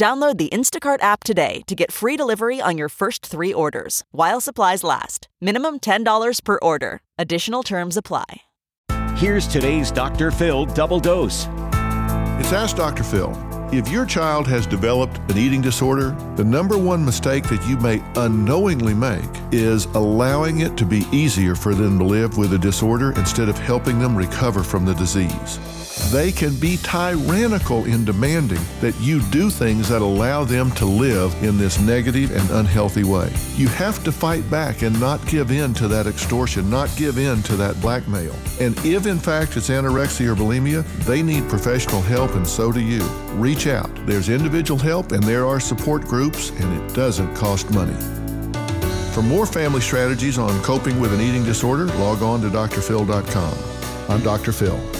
Download the Instacart app today to get free delivery on your first three orders while supplies last. Minimum $10 per order. Additional terms apply. Here's today's Dr. Phil double dose. It's Ask Dr. Phil. If your child has developed an eating disorder, the number one mistake that you may unknowingly make is allowing it to be easier for them to live with a disorder instead of helping them recover from the disease. They can be tyrannical in demanding that you do things that allow them to live in this negative and unhealthy way. You have to fight back and not give in to that extortion, not give in to that blackmail. And if in fact it's anorexia or bulimia, they need professional help and so do you. Reach out. There's individual help and there are support groups and it doesn't cost money. For more family strategies on coping with an eating disorder, log on to drphil.com. I'm Dr. Phil.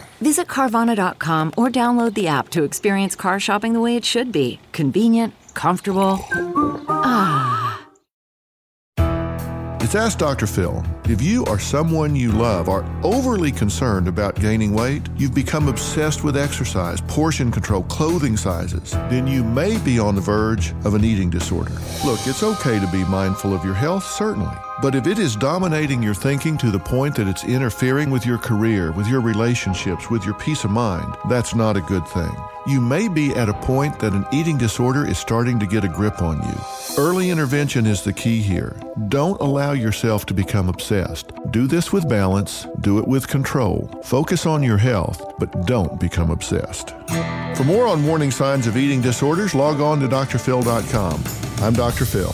Visit Carvana.com or download the app to experience car shopping the way it should be convenient, comfortable. Ah. It's Ask Dr. Phil. If you or someone you love are overly concerned about gaining weight, you've become obsessed with exercise, portion control, clothing sizes, then you may be on the verge of an eating disorder. Look, it's okay to be mindful of your health, certainly. But if it is dominating your thinking to the point that it's interfering with your career, with your relationships, with your peace of mind, that's not a good thing. You may be at a point that an eating disorder is starting to get a grip on you. Early intervention is the key here. Don't allow yourself to become obsessed. Do this with balance, do it with control. Focus on your health, but don't become obsessed. For more on warning signs of eating disorders, log on to drphil.com. I'm Dr. Phil.